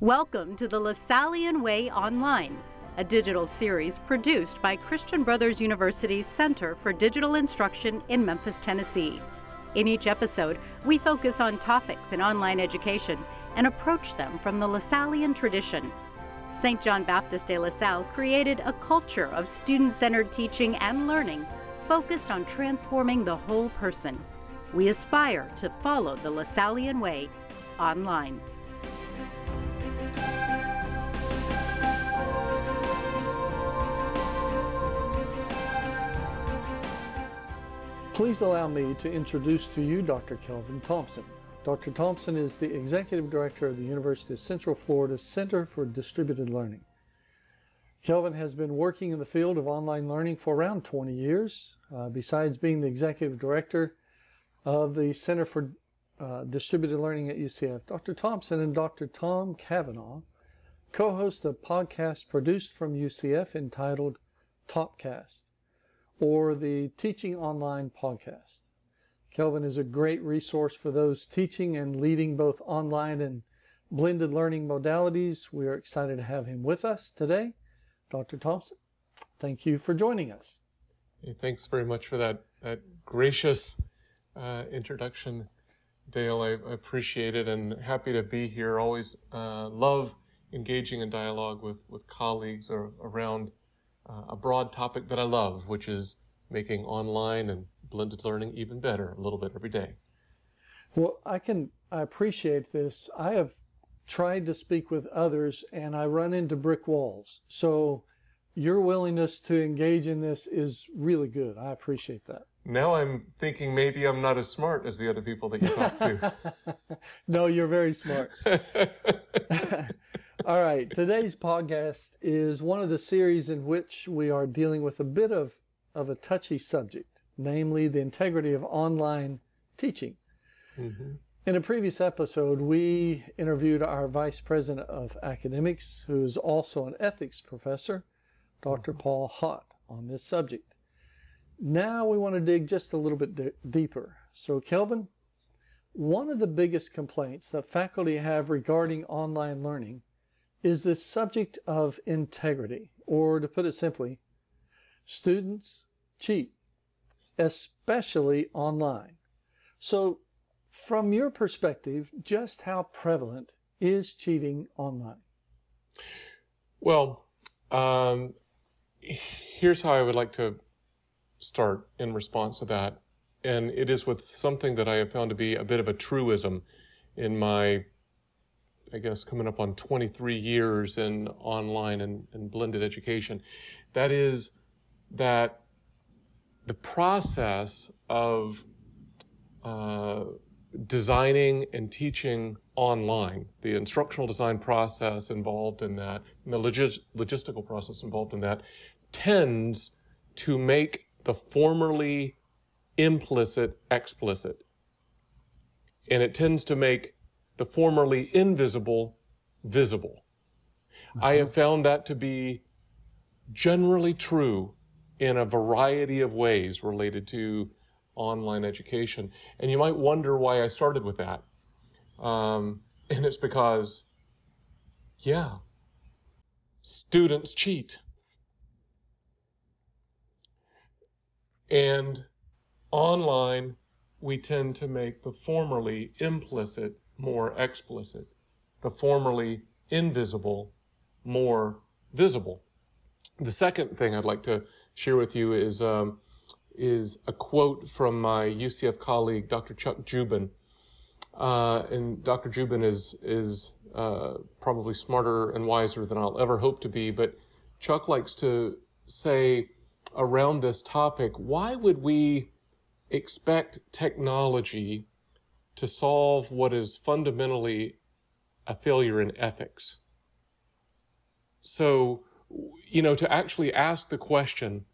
Welcome to the Lasallian Way Online, a digital series produced by Christian Brothers University's Center for Digital Instruction in Memphis, Tennessee. In each episode, we focus on topics in online education and approach them from the Lasallian tradition. St. John Baptist de La Salle created a culture of student centered teaching and learning focused on transforming the whole person. We aspire to follow the Lasallian way online. Please allow me to introduce to you Dr. Kelvin Thompson. Dr. Thompson is the Executive Director of the University of Central Florida Center for Distributed Learning. Kelvin has been working in the field of online learning for around 20 years. Uh, besides being the Executive Director of the Center for uh, Distributed Learning at UCF, Dr. Thompson and Dr. Tom Cavanagh co-host a podcast produced from UCF entitled Topcast or the Teaching Online podcast. Kelvin is a great resource for those teaching and leading both online and blended learning modalities. We are excited to have him with us today. Dr. Thompson, thank you for joining us. Hey, thanks very much for that, that gracious uh, introduction, Dale. I, appreciate it and happy to be here. Always uh, love engaging in dialogue with, with colleagues or around uh, a broad topic that I love, which is making online and blended learning even better a little bit every day. Well, I can I appreciate this. I have tried to speak with others and I run into brick walls. So your willingness to engage in this is really good. I appreciate that. Now I'm thinking maybe I'm not as smart as the other people that you talk to. no, you're very smart. All right. Today's podcast is one of the series in which we are dealing with a bit of, of a touchy subject, namely the integrity of online teaching. Mm-hmm. In a previous episode, we interviewed our Vice President of Academics, who is also an ethics professor, Dr. Mm-hmm. Paul Haught, on this subject. Now we want to dig just a little bit d- deeper. So, Kelvin, one of the biggest complaints that faculty have regarding online learning is this subject of integrity, or to put it simply, students cheat, especially online. So, from your perspective, just how prevalent is cheating online? Well, um, here's how I would like to start in response to that. And it is with something that I have found to be a bit of a truism in my I guess, coming up on 23 years in online and, and blended education. That is that the process of uh, designing and teaching online, the instructional design process involved in that, and the logis- logistical process involved in that, tends to make the formerly implicit explicit. And it tends to make the formerly invisible visible. Uh-huh. I have found that to be generally true in a variety of ways related to online education. And you might wonder why I started with that. Um, and it's because, yeah, students cheat. And online, we tend to make the formerly implicit more explicit, the formerly invisible more visible. The second thing I'd like to share with you is um, is a quote from my UCF colleague, Dr. Chuck Dziuban. Uh, and Dr. Dziuban is is uh, probably smarter and wiser than I'll ever hope to be, but Chuck likes to say around this topic, why would we expect technology to solve what is fundamentally a failure in ethics. So, you know, to actually ask the question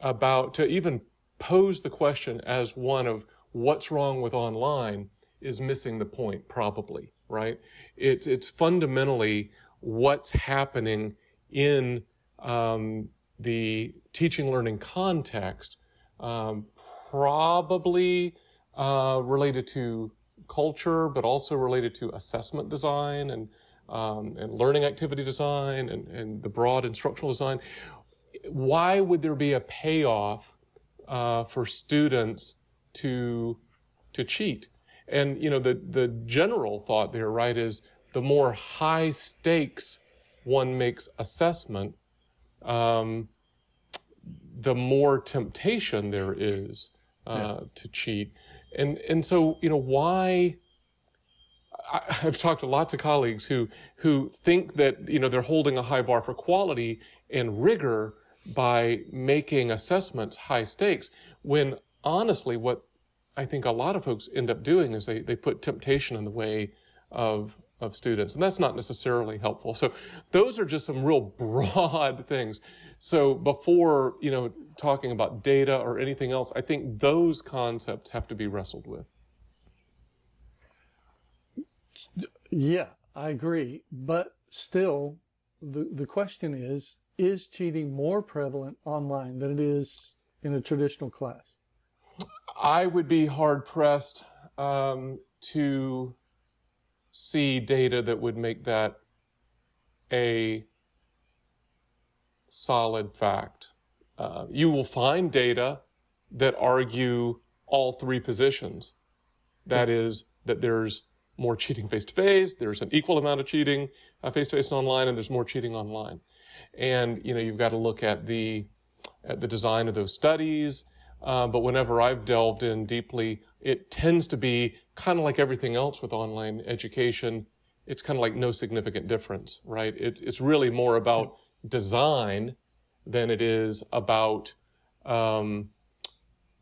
about, to even pose the question as one of what's wrong with online is missing the point, probably, right? It, it's fundamentally what's happening in um, the teaching learning context, um, probably uh, related to culture, but also related to assessment design and um, and learning activity design and, and the broad instructional design. Why would there be a payoff uh, for students to to cheat? And you know the the general thought there, right, is the more high stakes one makes assessment, um, the more temptation there is uh, yeah. to cheat. And and so you know why I, have talked to lots of colleagues who who think that you know they're holding a high bar for quality and rigor by making assessments high stakes when honestly what I think a lot of folks end up doing is they, they put temptation in the way of of students and that's not necessarily helpful so those are just some real broad things so before you know talking about data or anything else i think those concepts have to be wrestled with Yeah, I agree. But still, the, the question is is cheating more prevalent online than it is in a traditional class? I would be hard pressed um, to see data that would make that a solid fact. Uh, you will find data that argue all three positions. That is, that there's more cheating face to face. There's an equal amount of cheating face to face and online, and there's more cheating online. And you know, you've got to look at the at the design of those studies. Uh, but whenever I've delved in deeply, it tends to be kind of like everything else with online education. It's kind of like no significant difference, right? It's it's really more about design than it is about um,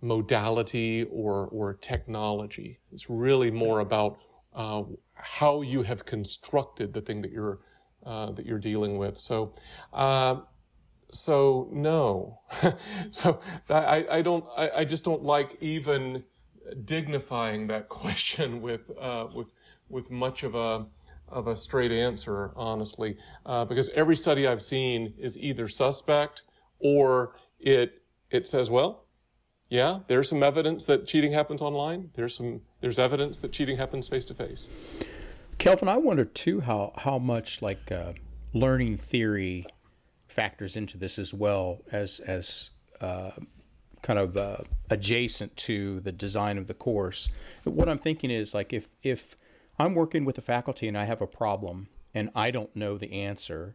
modality or or technology. It's really more about uh, how you have constructed the thing that you're uh, that you're dealing with. So, uh, so no, so I, I don't I, I, just don't like even dignifying that question with uh, with with much of a of a straight answer, honestly, uh, because every study I've seen is either suspect or it it says, well, yeah, there's some evidence that cheating happens online. There's some there's evidence that cheating happens face to face. Kelvin, I wonder too how how much like uh, learning theory factors into this as well as as uh, kind of uh, adjacent to the design of the course. What I'm thinking is like if if I'm working with a faculty and I have a problem and I don't know the answer,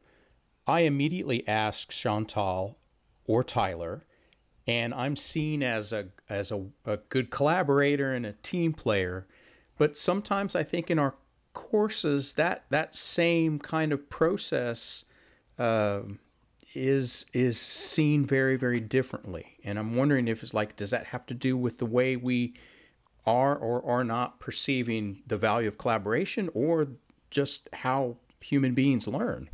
I immediately ask Chantal or Tyler and I'm seen as a as a, a good collaborator and a team player. But sometimes I think in our courses that that same kind of process uh, is is seen very very differently. And I'm wondering if it's like does that have to do with the way we are or are not perceiving the value of collaboration, or just how human beings learn?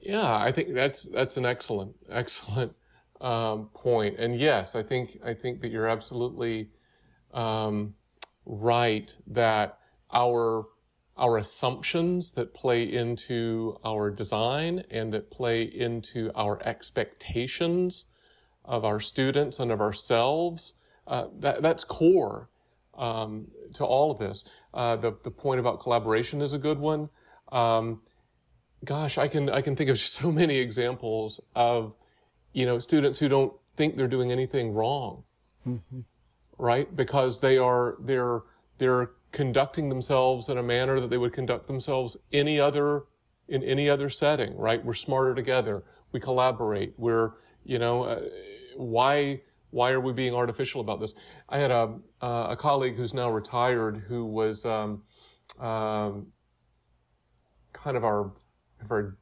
Yeah, I think that's that's an excellent excellent um, point. And yes, I think I think that you're absolutely um, right that our our assumptions that play into our design and that play into our expectations of our students and of ourselves uh, that that's core um, to all of this. Uh, the the point about collaboration is a good one. Um, gosh, I can I can think of so many examples of you know students who don't think they're doing anything wrong, mm-hmm. right? Because they are they're they're conducting themselves in a manner that they would conduct themselves any other in any other setting, right? We're smarter together. We collaborate. We're you know uh, why why are we being artificial about this? I had a uh, a colleague who's now retired who was um, um, kind of our our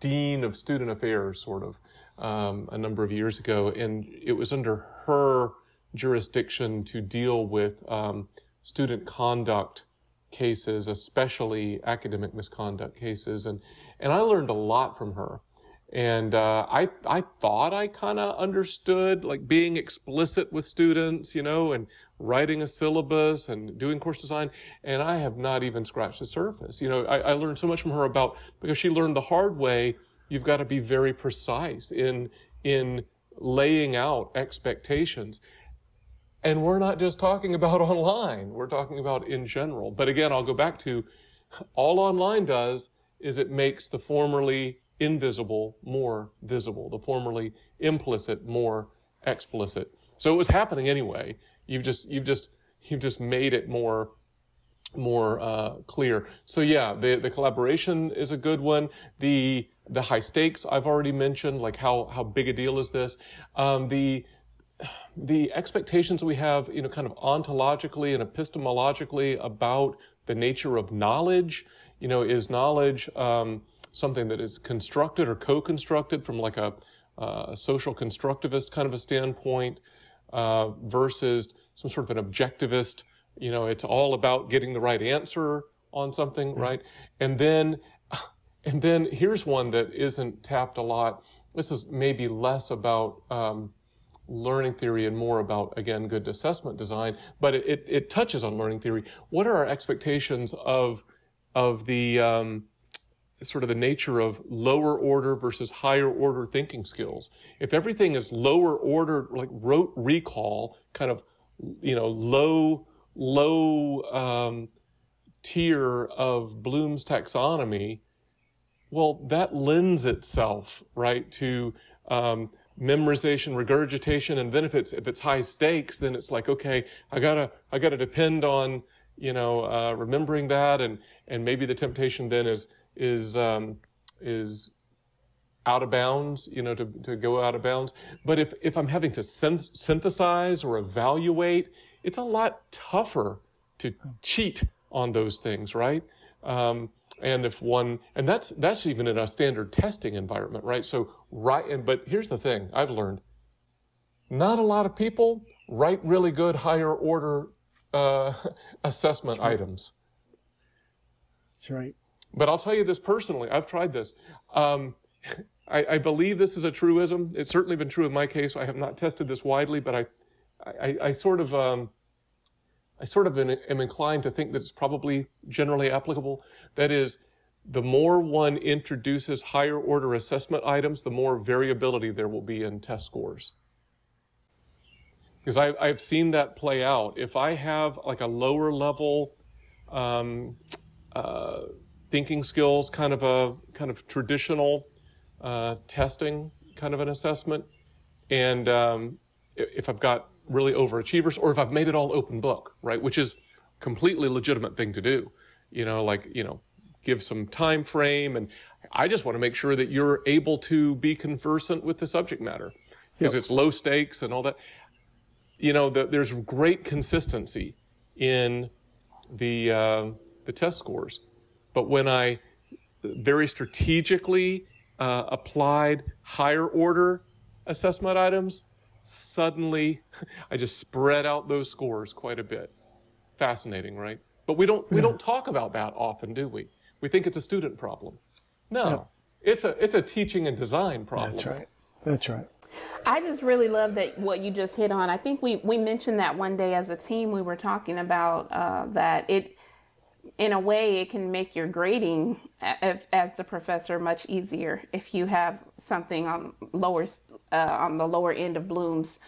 dean of student affairs, sort of, um, a number of years ago, and it was under her jurisdiction to deal with um, student conduct cases, especially academic misconduct cases, and and I learned a lot from her. And uh, I I thought I kind of understood like being explicit with students, you know, and writing a syllabus and doing course design. And I have not even scratched the surface. You know, I, I learned so much from her about because she learned the hard way. You've got to be very precise in in laying out expectations. And we're not just talking about online, we're talking about in general. But again, I'll go back to all online does is it makes the formerly invisible more visible, the formerly implicit more explicit. So it was happening anyway. You've just, you've just, you've just made it more more uh, clear. So yeah, the the collaboration is a good one. The the high stakes I've already mentioned, like how how big a deal is this? Um, the the expectations we have, you know, kind of ontologically and epistemologically about the nature of knowledge. You know, is knowledge um, something that is constructed or co-constructed from like a, uh, social constructivist kind of a standpoint uh, versus some sort of an objectivist you know, it's all about getting the right answer on something, right? And then, and then here's one that isn't tapped a lot. This is maybe less about um, learning theory and more about, again, good assessment design, but it, it, it, touches on learning theory. What are our expectations of, of the, um, sort of the nature of lower order versus higher order thinking skills. If everything is lower order, like rote recall, kind of, you know, low low um, tier of Bloom's taxonomy, well, that lends itself, right, to um, memorization, regurgitation, and then if it's if it's high stakes, then it's like, okay, I gotta I gotta depend on you know uh, remembering that, and and maybe the temptation then is is um, is out of bounds, you know, to, to go out of bounds. But if, if I'm having to synthesize or evaluate, it's a lot tougher to cheat on those things, right? Um, and if one, and that's that's even in a standard testing environment, right? So right, and but here's the thing I've learned: not a lot of people write really good higher order uh, assessment right. items. That's right. But I'll tell you this personally. I've tried this. Um, I, I, believe this is a truism. It's certainly been true in my case. I have not tested this widely, but I I, I sort of um, I sort of am inclined to think that it's probably generally applicable. That is, the more one introduces higher order assessment items, the more variability there will be in test scores. Because I, I've seen that play out. If I have like a lower level um, uh, thinking skills, kind of a kind of traditional uh, testing kind of an assessment, and um, if I've got really overachievers or if I've made it all open book, right? Which is completely legitimate thing to do. You know, like, you know, give some time frame and I just want to make sure that you're able to be conversant with the subject matter because yep. it's low stakes and all that. You know, the, there's great consistency in the uh, the test scores, but when I very strategically uh, applied higher order assessment items, suddenly I just spread out those scores quite a bit. Fascinating, right? But we don't we don't talk about that often, do we? We think it's a student problem. No. It's a it's a teaching and design problem. That's right. That's right. I just really love that what you just hit on. I think we we mentioned that one day as a team. We were talking about uh, that it in a way, it can make your grading as, as the professor much easier if you have something on lower uh, on the lower end of Bloom's.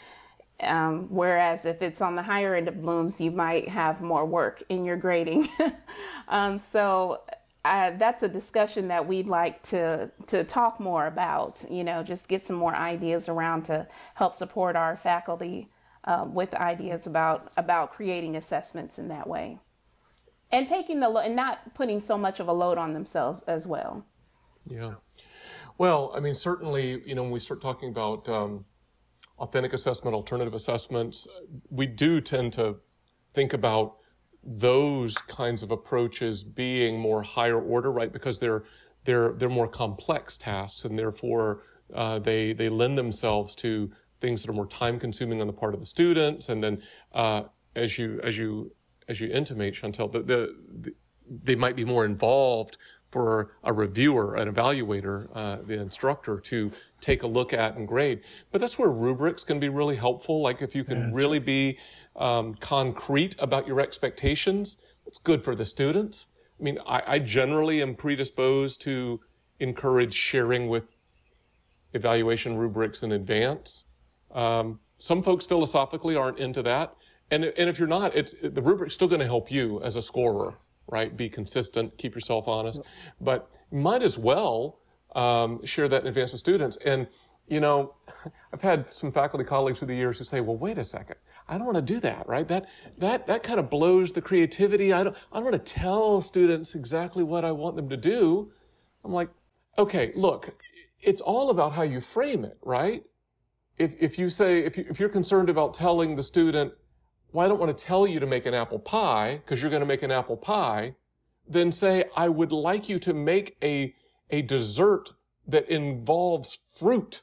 Um, whereas if it's on the higher end of Bloom's, you might have more work in your grading. um, so uh, that's a discussion that we'd like to to talk more about. You know, just get some more ideas around to help support our faculty uh, with ideas about about creating assessments in that way and taking the and not putting so much of a load on themselves as well. Yeah. Well, I mean, certainly, you know, when we start talking about um, authentic assessment, alternative assessments, we do tend to think about those kinds of approaches being more higher order, right? Because they're they're they're more complex tasks, and therefore uh, they they lend themselves to things that are more time consuming on the part of the students, and then uh, as you as you as you intimate, Chantel, the, the, the, they might be more involved for a reviewer, an evaluator, uh, the instructor to take a look at and grade. But that's where rubrics can be really helpful. Like if you can yeah. really be um, concrete about your expectations, it's good for the students. I mean, I, I generally am predisposed to encourage sharing with evaluation rubrics in advance. Um, some folks philosophically aren't into that. And, and if you're not, it's the rubric's still going to help you as a scorer, right? Be consistent, keep yourself honest, but might as well um, share that in advance with students. And you know, I've had some faculty colleagues through the years who say, "Well, wait a second, I don't want to do that, right? That that that kind of blows the creativity. I don't I don't want to tell students exactly what I want them to do." I'm like, "Okay, look, it's all about how you frame it, right? If if you say if you if you're concerned about telling the student, well, I don't want to tell you to make an apple pie because you're going to make an apple pie, then say, I would like you to make a a dessert that involves fruit."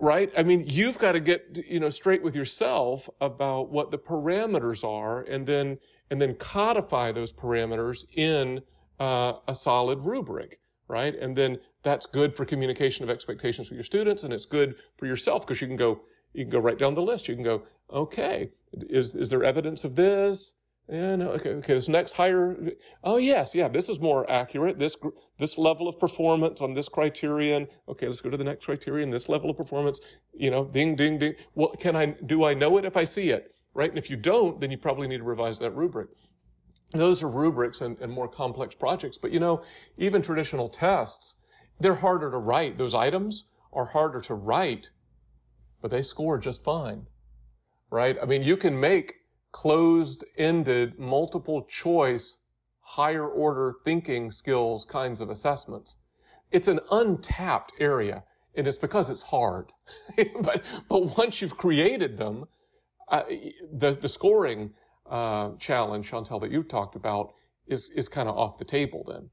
right? I mean, you've got to get, you know, straight with yourself about what the parameters are and then, and then codify those parameters in uh, a solid rubric, right? And then that's good for communication of expectations with your students and it's good for yourself because you can go, you can go right down the list. You can go, okay, is, is there evidence of this? Yeah, no, okay, okay. This next higher, oh yes, yeah, this is more accurate. This this level of performance on this criterion. Okay, let's go to the next criterion. This level of performance, you know, ding, ding, ding. Well, can I do I know it if I see it, right? And if you don't, then you probably need to revise that rubric. Those are rubrics and, and more complex projects. But you know, even traditional tests, they're harder to write. Those items are harder to write, but they score just fine, right? I mean, you can make closed-ended, multiple choice, higher order thinking skills kinds of assessments. It's an untapped area and it's because it's hard. but, but once you've created them, uh, the, the scoring uh, challenge, Chantel, that you talked about is, is kind of off the table then.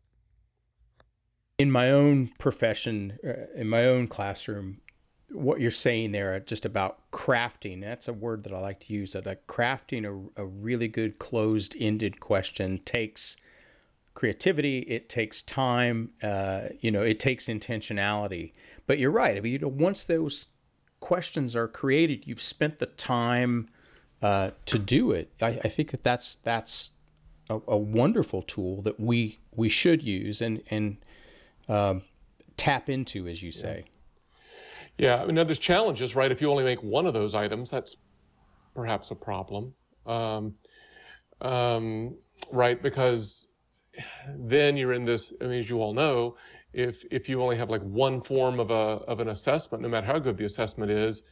In my own profession, uh, in my own classroom, what you're saying there just about crafting that's a word that i like to use that like crafting a, a really good closed-ended question takes creativity it takes time uh, you know it takes intentionality. But you're right i mean you know once those questions are created you've spent the time uh, to do it. I, I, think that that's that's a, a, wonderful tool that we we should use and and um, tap into as you say. yeah. Yeah, I mean, now there's challenges, right? If you only make one of those items, that's perhaps a problem, um, um, right? Because then you're in this. I mean, as you all know, if if you only have like one form of a of an assessment, no matter how good the assessment is,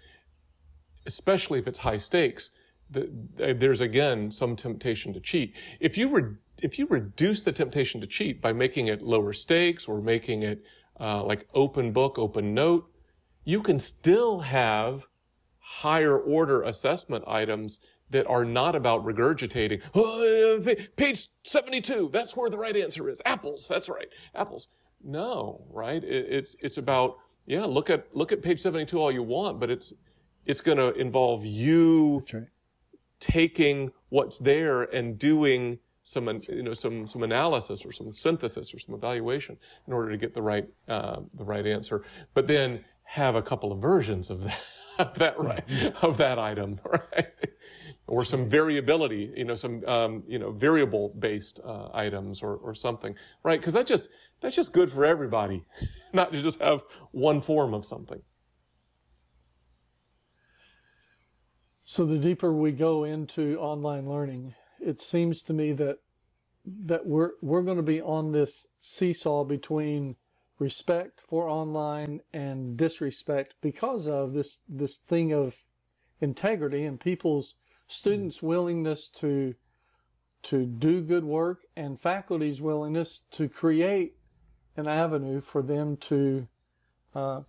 especially if it's high stakes, the, there's again some temptation to cheat. If you re, if you reduce the temptation to cheat by making it lower stakes or making it uh, like open book, open note, you can still have higher order assessment items that are not about regurgitating. Oh, page 72, that's where the right answer is. Apples, that's right. Apples. No, right? it's, it's about, yeah, look at, look at page 72 all you want, but it's, it's going to involve you right. taking what's there and doing some, you know, some, some analysis or some synthesis or some evaluation in order to get the right, uh, the right answer. But then have a couple of versions of that, of that, right, of that item, right? or some variability, you know, some, um, you know, variable based uh, items or, or something, right? Because that just, that's just good for everybody, not to just have one form of something. So the deeper we go into online learning, it seems to me that that we're we're going to be on this seesaw between respect for online and disrespect because of this this thing of integrity and people's students' willingness to to do good work and faculty's willingness to create an avenue for them to uh,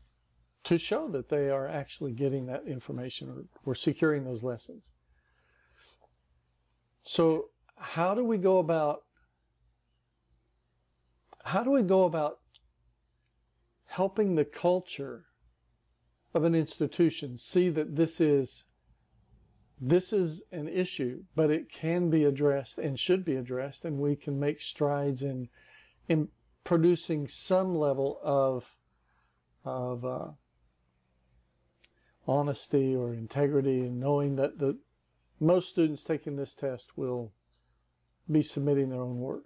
to show that they are actually getting that information or, or securing those lessons. So how do we go about how do we go about helping the culture of an institution see that this is this is an issue, but it can be addressed and should be addressed, and we can make strides in in producing some level of of uh, honesty or integrity, and knowing that the most students taking this test will be submitting their own work.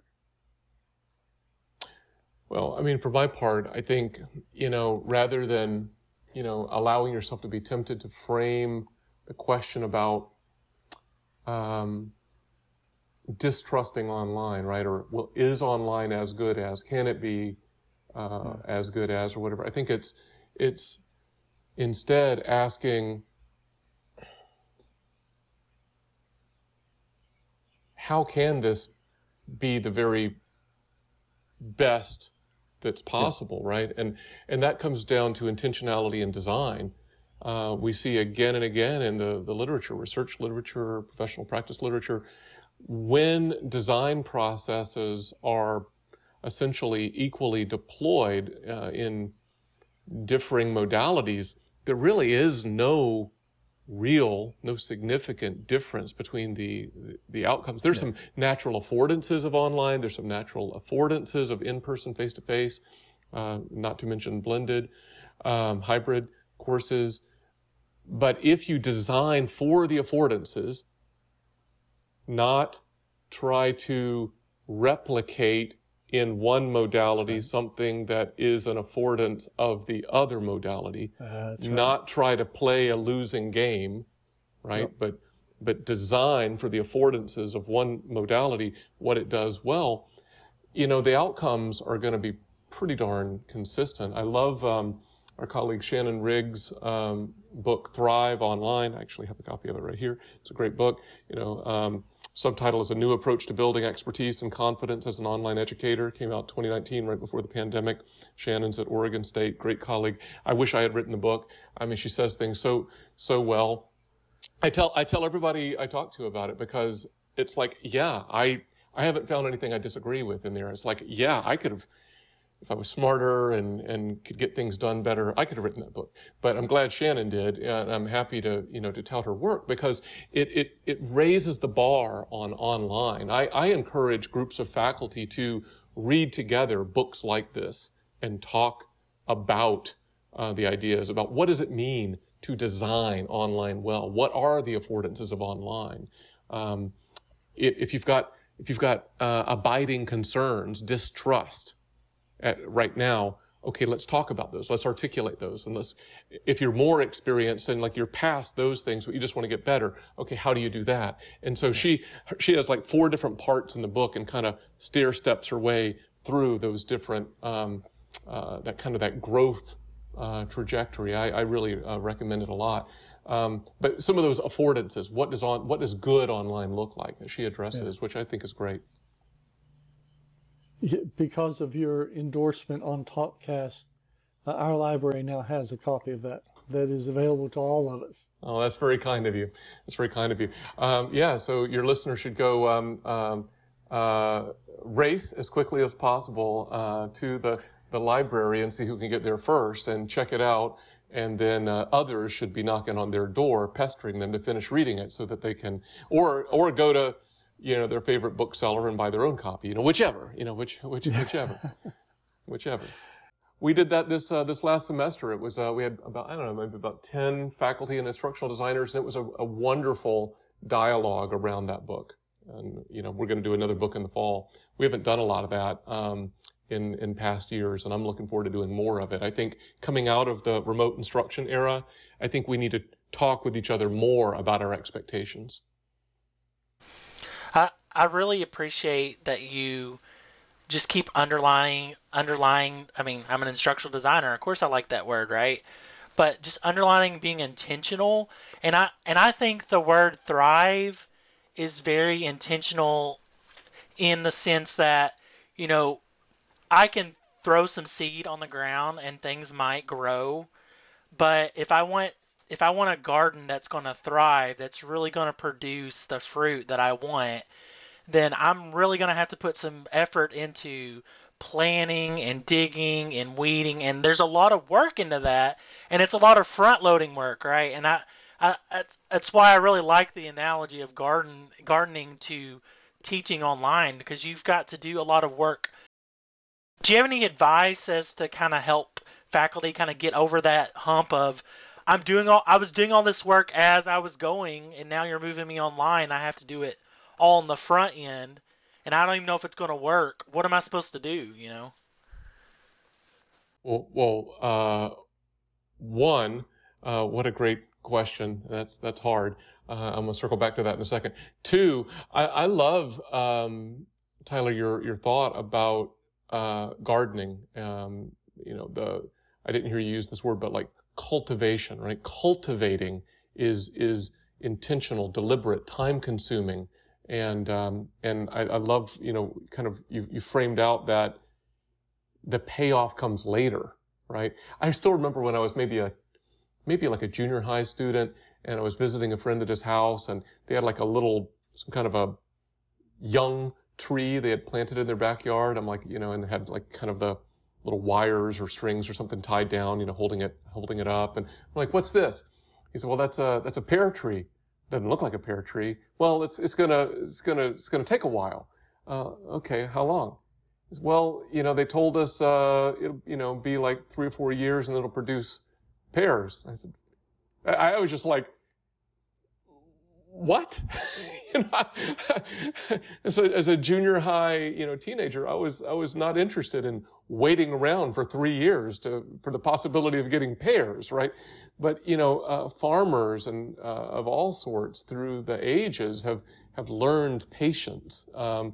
Well, I mean, for my part, I think, you know, rather than, you know, allowing yourself to be tempted to frame the question about um, distrusting online, right? Or well, is online as good as? Can it be uh, as good as, or whatever? I think it's it's instead asking how can this be the very best that's possible, right? And and that comes down to intentionality and design. Uh, we see again and again in the, the literature, research literature, professional practice literature, when design processes are essentially equally deployed uh, in differing modalities, there really is no real, no significant difference between the the outcomes. There's yeah. some natural affordances of online. There's some natural affordances of in-person, face-to-face. Uh, not to mention blended, um, hybrid courses. But if you design for the affordances, not try to replicate in one modality right. something that is an affordance of the other modality, uh, not right. try to play a losing game, right? Yep. But but design for the affordances of one modality what it does well. You know, the outcomes are going to be pretty darn consistent. I love um, our colleague Shannon Riggs' um, book Thrive Online. I actually have a copy of it right here. It's a great book. You know, um, Subtitle is A New Approach to Building Expertise and Confidence as an Online Educator. Came out 2019, right before the pandemic. Shannon's at Oregon State, great colleague. I wish I had written the book. I mean, she says things so, so well. I tell, I tell everybody I talk to about it because it's like, yeah, I, I haven't found anything I disagree with in there. It's like, yeah, I could have, if I was smarter and, and could get things done better, I could have written that book. But I'm glad Shannon did, and I'm happy to, you know, to tout her work because it, it, it raises the bar on online. I, I encourage groups of faculty to read together books like this and talk about uh, the ideas about what does it mean to design online well? What are the affordances of online? Um, if you've got if you've got uh, abiding concerns, distrust, at, right now, okay, let's talk about those. Let's articulate those. And let's, if you're more experienced and like you're past those things, but you just want to get better, okay, how do you do that? And so she, she has like four different parts in the book and kind of stair steps her way through those different, um, uh, that kind of that growth uh, trajectory. I, I really uh, recommend it a lot. Um, but some of those affordances, what does on, what does good online look like that she addresses, yeah. which I think is great because of your endorsement on TOPcast, uh, our library now has a copy of that that is available to all of us. Oh, that's very kind of you. That's very kind of you. Um, yeah, so your listener should go um, um, uh, race as quickly as possible uh, to the, the library and see who can get there first and check it out. And then uh, others should be knocking on their door, pestering them to finish reading it so that they can, or or go to you know, their favorite bookseller and buy their own copy, you know, whichever, you know, which, which, whichever, whichever. We did that this, uh, this last semester. It was, uh, we had about, I don't know, maybe about 10 faculty and instructional designers, and it was a, a wonderful dialogue around that book. And, you know, we're going to do another book in the fall. We haven't done a lot of that, um, in, in past years, and I'm looking forward to doing more of it. I think coming out of the remote instruction era, I think we need to talk with each other more about our expectations. I really appreciate that you just keep underlying underlying I mean, I'm an instructional designer. Of course I like that word, right? But just underlining being intentional and I and I think the word thrive is very intentional in the sense that, you know, I can throw some seed on the ground and things might grow, but if I want if I want a garden that's going to thrive, that's really going to produce the fruit that I want, then I'm really going to have to put some effort into planning and digging and weeding and there's a lot of work into that and it's a lot of front loading work right? And I, I that's why I really like the analogy of garden gardening to teaching online because you've got to do a lot of work. Do you have any advice as to kind of help faculty kind of get over that hump of I'm doing all I was doing all this work as I was going and now you're moving me online I have to do it all on the front end, and I don't even know if it's going to work. What am I supposed to do? You know. Well, well, uh, one, uh, what a great question. That's that's hard. Uh, I'm gonna circle back to that in a second. Two, I, I love um, Tyler your your thought about uh, gardening. Um, you know, the I didn't hear you use this word, but like cultivation, right? Cultivating is is intentional, deliberate, time consuming, and um, and I, I love you know kind of you you framed out that the payoff comes later, right? I still remember when I was maybe a maybe like a junior high student and I was visiting a friend at his house and they had like a little some kind of a young tree they had planted in their backyard. I'm like, you know, and had like kind of the little wires or strings or something tied down, you know, holding it, holding it up. And I'm like, what's this? He said, well, that's a, that's a pear tree. Doesn't look like a pear tree. Well, it's, it's gonna, it's gonna, it's gonna take a while. Uh, okay. How long? He said, well, you know, they told us, uh, it'll, you know, be like three or four years and it'll produce pears. I said, I, I was just like, what? you as, a, as a junior high, you know, teenager, I was, I was not interested in waiting around for three years to, for the possibility of getting pears, right? But, you know, uh, farmers and, uh, of all sorts through the ages have, have learned patience. Um,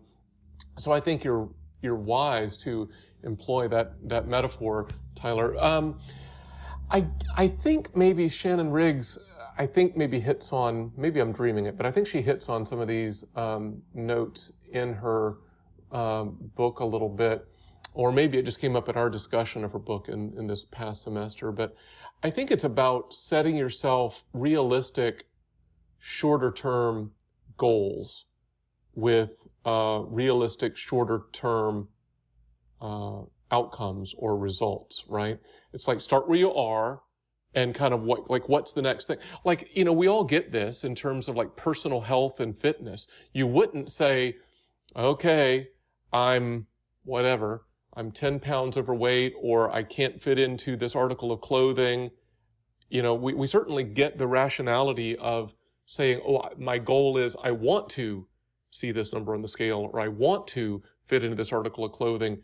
so I think you're, you're wise to employ that, that metaphor, Tyler. Um, I, I think maybe Shannon Riggs I think maybe hits on, maybe I'm dreaming it, but I think she hits on some of these um, notes in her um, book a little bit, or maybe it just came up in our discussion of her book in, in this past semester. But I think it's about setting yourself realistic, shorter term goals with uh, realistic, shorter term uh, outcomes or results, right? It's like start where you are and kind of what, like, what's the next thing? Like, you know, we all get this in terms of like personal health and fitness. You wouldn't say, okay, I'm whatever, I'm 10 pounds overweight or I can't fit into this article of clothing. You know, we, we certainly get the rationality of saying, oh, my goal is I want to see this number on the scale or I want to fit into this article of clothing.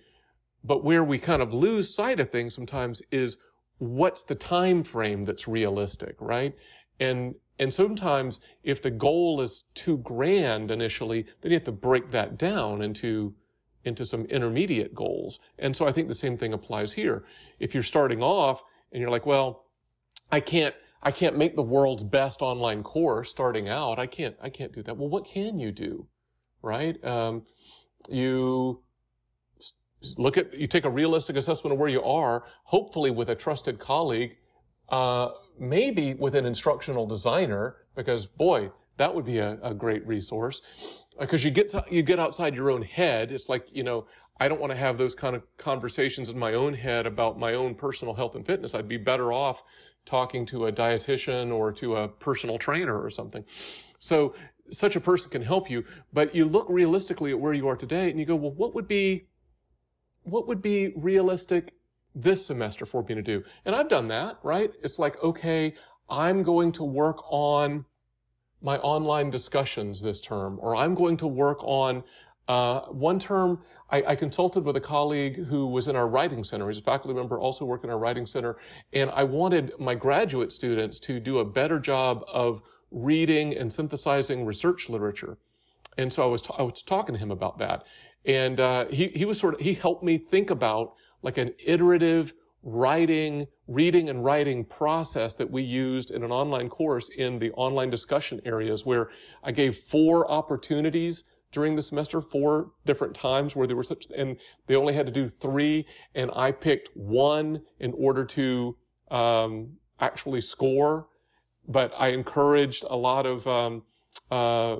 But where we kind of lose sight of things sometimes is what's the time frame that's realistic, right? And and sometimes if the goal is too grand initially, then you have to break that down into into some intermediate goals. And so I think the same thing applies here. If you're starting off and you're like, well, I can't I can't make the world's best online course starting out. I can't I can't do that. Well, what can you do? Right? Um, you look at, you take a realistic assessment of where you are, hopefully with a trusted colleague, uh, maybe with an instructional designer, because boy, that would be a, a great resource. Because uh, you get you get outside your own head. It's like you know I don't want to have those kind of conversations in my own head about my own personal health and fitness. I'd be better off talking to a dietitian or to a personal trainer or something. So such a person can help you, but you look realistically at where you are today and you go, well, what would be what would be realistic this semester for me to do? And I've done that, right? It's like, okay, I'm going to work on my online discussions this term, or I'm going to work on uh, one term, I, I, consulted with a colleague who was in our writing center. He's a faculty member, also working in our writing center. And I wanted my graduate students to do a better job of reading and synthesizing research literature. And so I was, t- I was talking to him about that. And uh, he he was sort of he helped me think about like an iterative writing, reading and writing process that we used in an online course in the online discussion areas where I gave four opportunities during the semester, four different times where there were such, and they only had to do three, and I picked one in order to um, actually score. But I encouraged a lot of um, uh,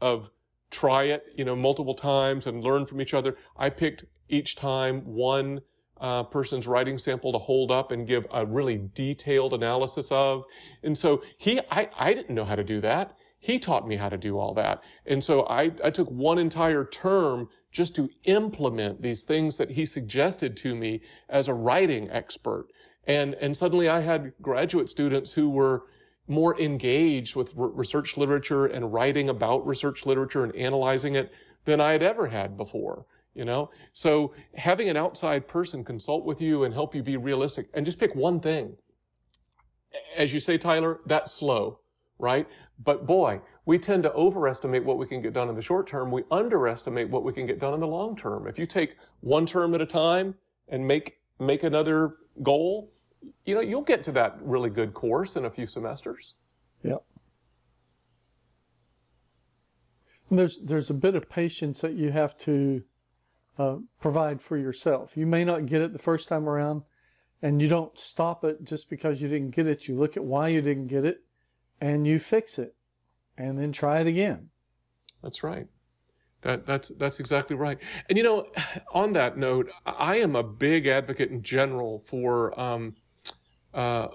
of try it, you know, multiple times and learn from each other. I picked each time one uh, person's writing sample to hold up and give a really detailed analysis of. And so he, I, I didn't know how to do that. He taught me how to do all that. And so I, I took one entire term just to implement these things that he suggested to me as a writing expert. And, and suddenly I had graduate students who were, more engaged with research literature and writing about research literature and analyzing it than I had ever had before. You know, so having an outside person consult with you and help you be realistic and just pick one thing. as you say, Tyler, that's slow, right? But boy, we tend to overestimate what we can get done in the short term. We underestimate what we can get done in the long term. If you take one term at a time and make, make another goal, you know, you'll get to that really good course in a few semesters. Yep. And there's there's a bit of patience that you have to uh, provide for yourself. You may not get it the first time around, and you don't stop it just because you didn't get it. You look at why you didn't get it, and you fix it, and then try it again. That's right. That that's that's exactly right. And you know, on that note, I am a big advocate in general for um, uh,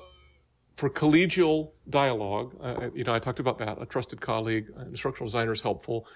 for collegial dialogue. Uh, you know, I talked about that. A trusted colleague, an instructional designer is helpful,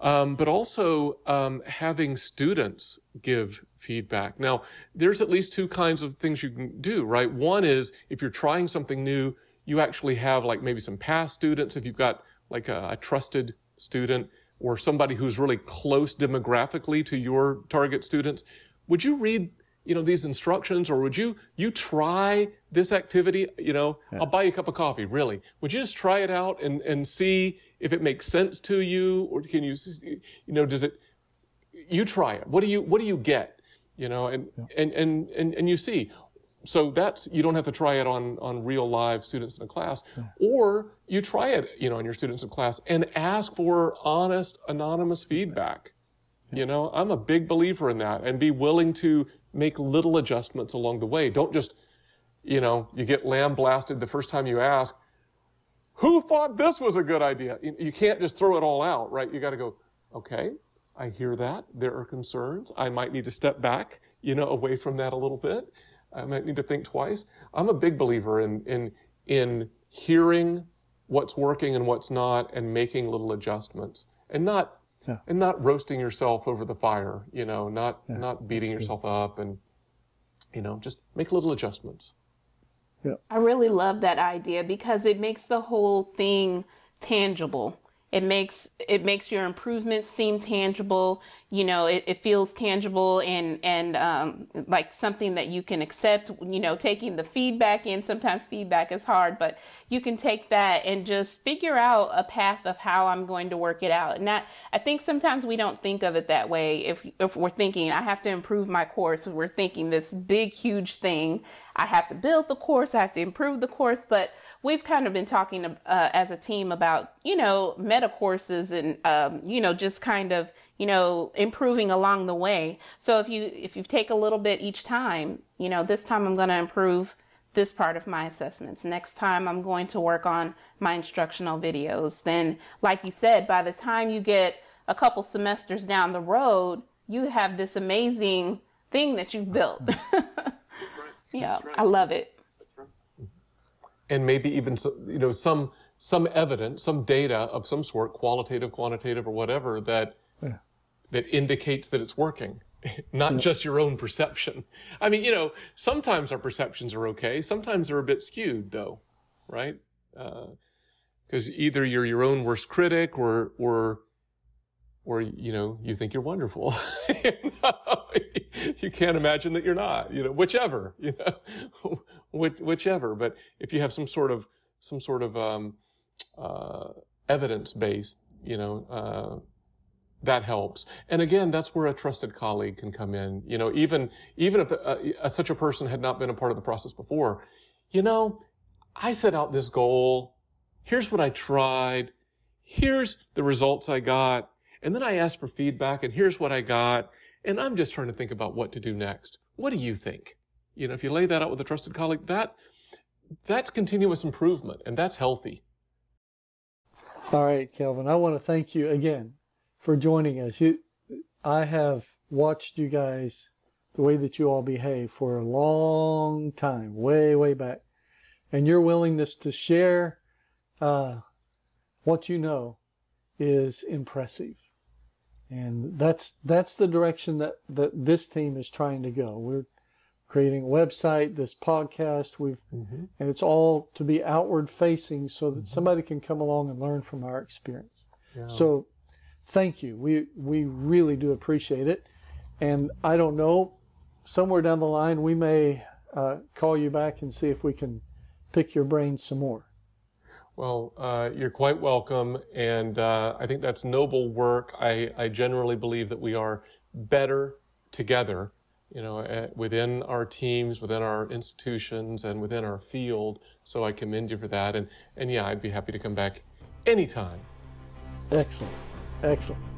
um, but also um, having students give feedback. Now, there's at least two kinds of things you can do, right? One is if you're trying something new, you actually have like maybe some past students. If you've got like a, a trusted student or somebody who's really close demographically to your target students, would you read you know these instructions or would you you try this activity you know yeah. i'll buy you a cup of coffee really would you just try it out and and see if it makes sense to you or can you you know does it you try it what do you what do you get you know and yeah. and, and and and you see so that's you don't have to try it on on real live students in a class yeah. or you try it you know on your students in class and ask for honest anonymous feedback you know i'm a big believer in that and be willing to make little adjustments along the way. Don't just, you know, you get lamb blasted the first time you ask, who thought this was a good idea? You can't just throw it all out, right? You got to go, okay, I hear that. There are concerns. I might need to step back, you know, away from that a little bit. I might need to think twice. I'm a big believer in, in, in hearing what's working and what's not and making little adjustments and not yeah. and not roasting yourself over the fire, you know, not yeah, not beating yourself up and you know, just make little adjustments. Yeah. I really love that idea because it makes the whole thing tangible it makes it makes your improvements seem tangible you know it, it feels tangible and and um, like something that you can accept you know taking the feedback in. Sometimes feedback is hard but you can take that and just figure out a path of how i'm going to work it out. And that, i think sometimes we don't think of it that way. If if we're thinking i have to improve my course we're thinking this big huge thing. I have to build the course i have to improve the course but we've kind of been talking uh, as a team about, you know, meta courses and, um, you know, just kind of, you know, improving along the way. So if you, if you take a little bit each time, you know, this time I'm going to improve this part of my assessments. Next time I'm going to work on my instructional videos. Then, like you said, by the time you get a couple semesters down the road, you have this amazing thing that you've built. yeah, I love it and maybe even you know some some evidence, some data of some sort, qualitative, quantitative, or whatever that yeah. that indicates that it's working, not yeah. just your own perception. I mean, you know, sometimes our perceptions are okay, sometimes they're a bit skewed, though, right? Because uh, either you're your own worst critic, or or or you know you think you're wonderful you, know? you, can't imagine that you're not you know whichever you know whichever. But if you have some sort of some sort of um, uh, evidence based you know uh, that helps. And again that's where a trusted colleague can come in. You know even even if uh, such a person had not been a part of the process before you know i set out this goal. Here's what i tried. Here's the results i got. And then I asked for feedback and here's what I got. And I'm just trying to think about what to do next. What do you think? You know, if you lay that out with a trusted colleague, that, that's continuous improvement and that's healthy. All right, Kelvin, I want to thank you again for joining us. You, I have watched you guys the way that you all behave for a long time, way, way back. And your willingness to share uh, what you know is impressive. And that's that's the direction that, that this team is trying to go. We're creating a website, this podcast, we've mm-hmm. and it's all to be outward facing so that mm-hmm. somebody can come along and learn from our experience. Yeah. So thank you. We we really do appreciate it. And I don't know, somewhere down the line we may uh, call you back and see if we can pick your brain some more. Well, uh, you're quite welcome, and uh, I think that's noble work. I, I generally believe that we are better together, you know, uh, within our teams, within our institutions, and within our field. So I commend you for that, and and yeah, I'd be happy to come back anytime. Excellent, excellent.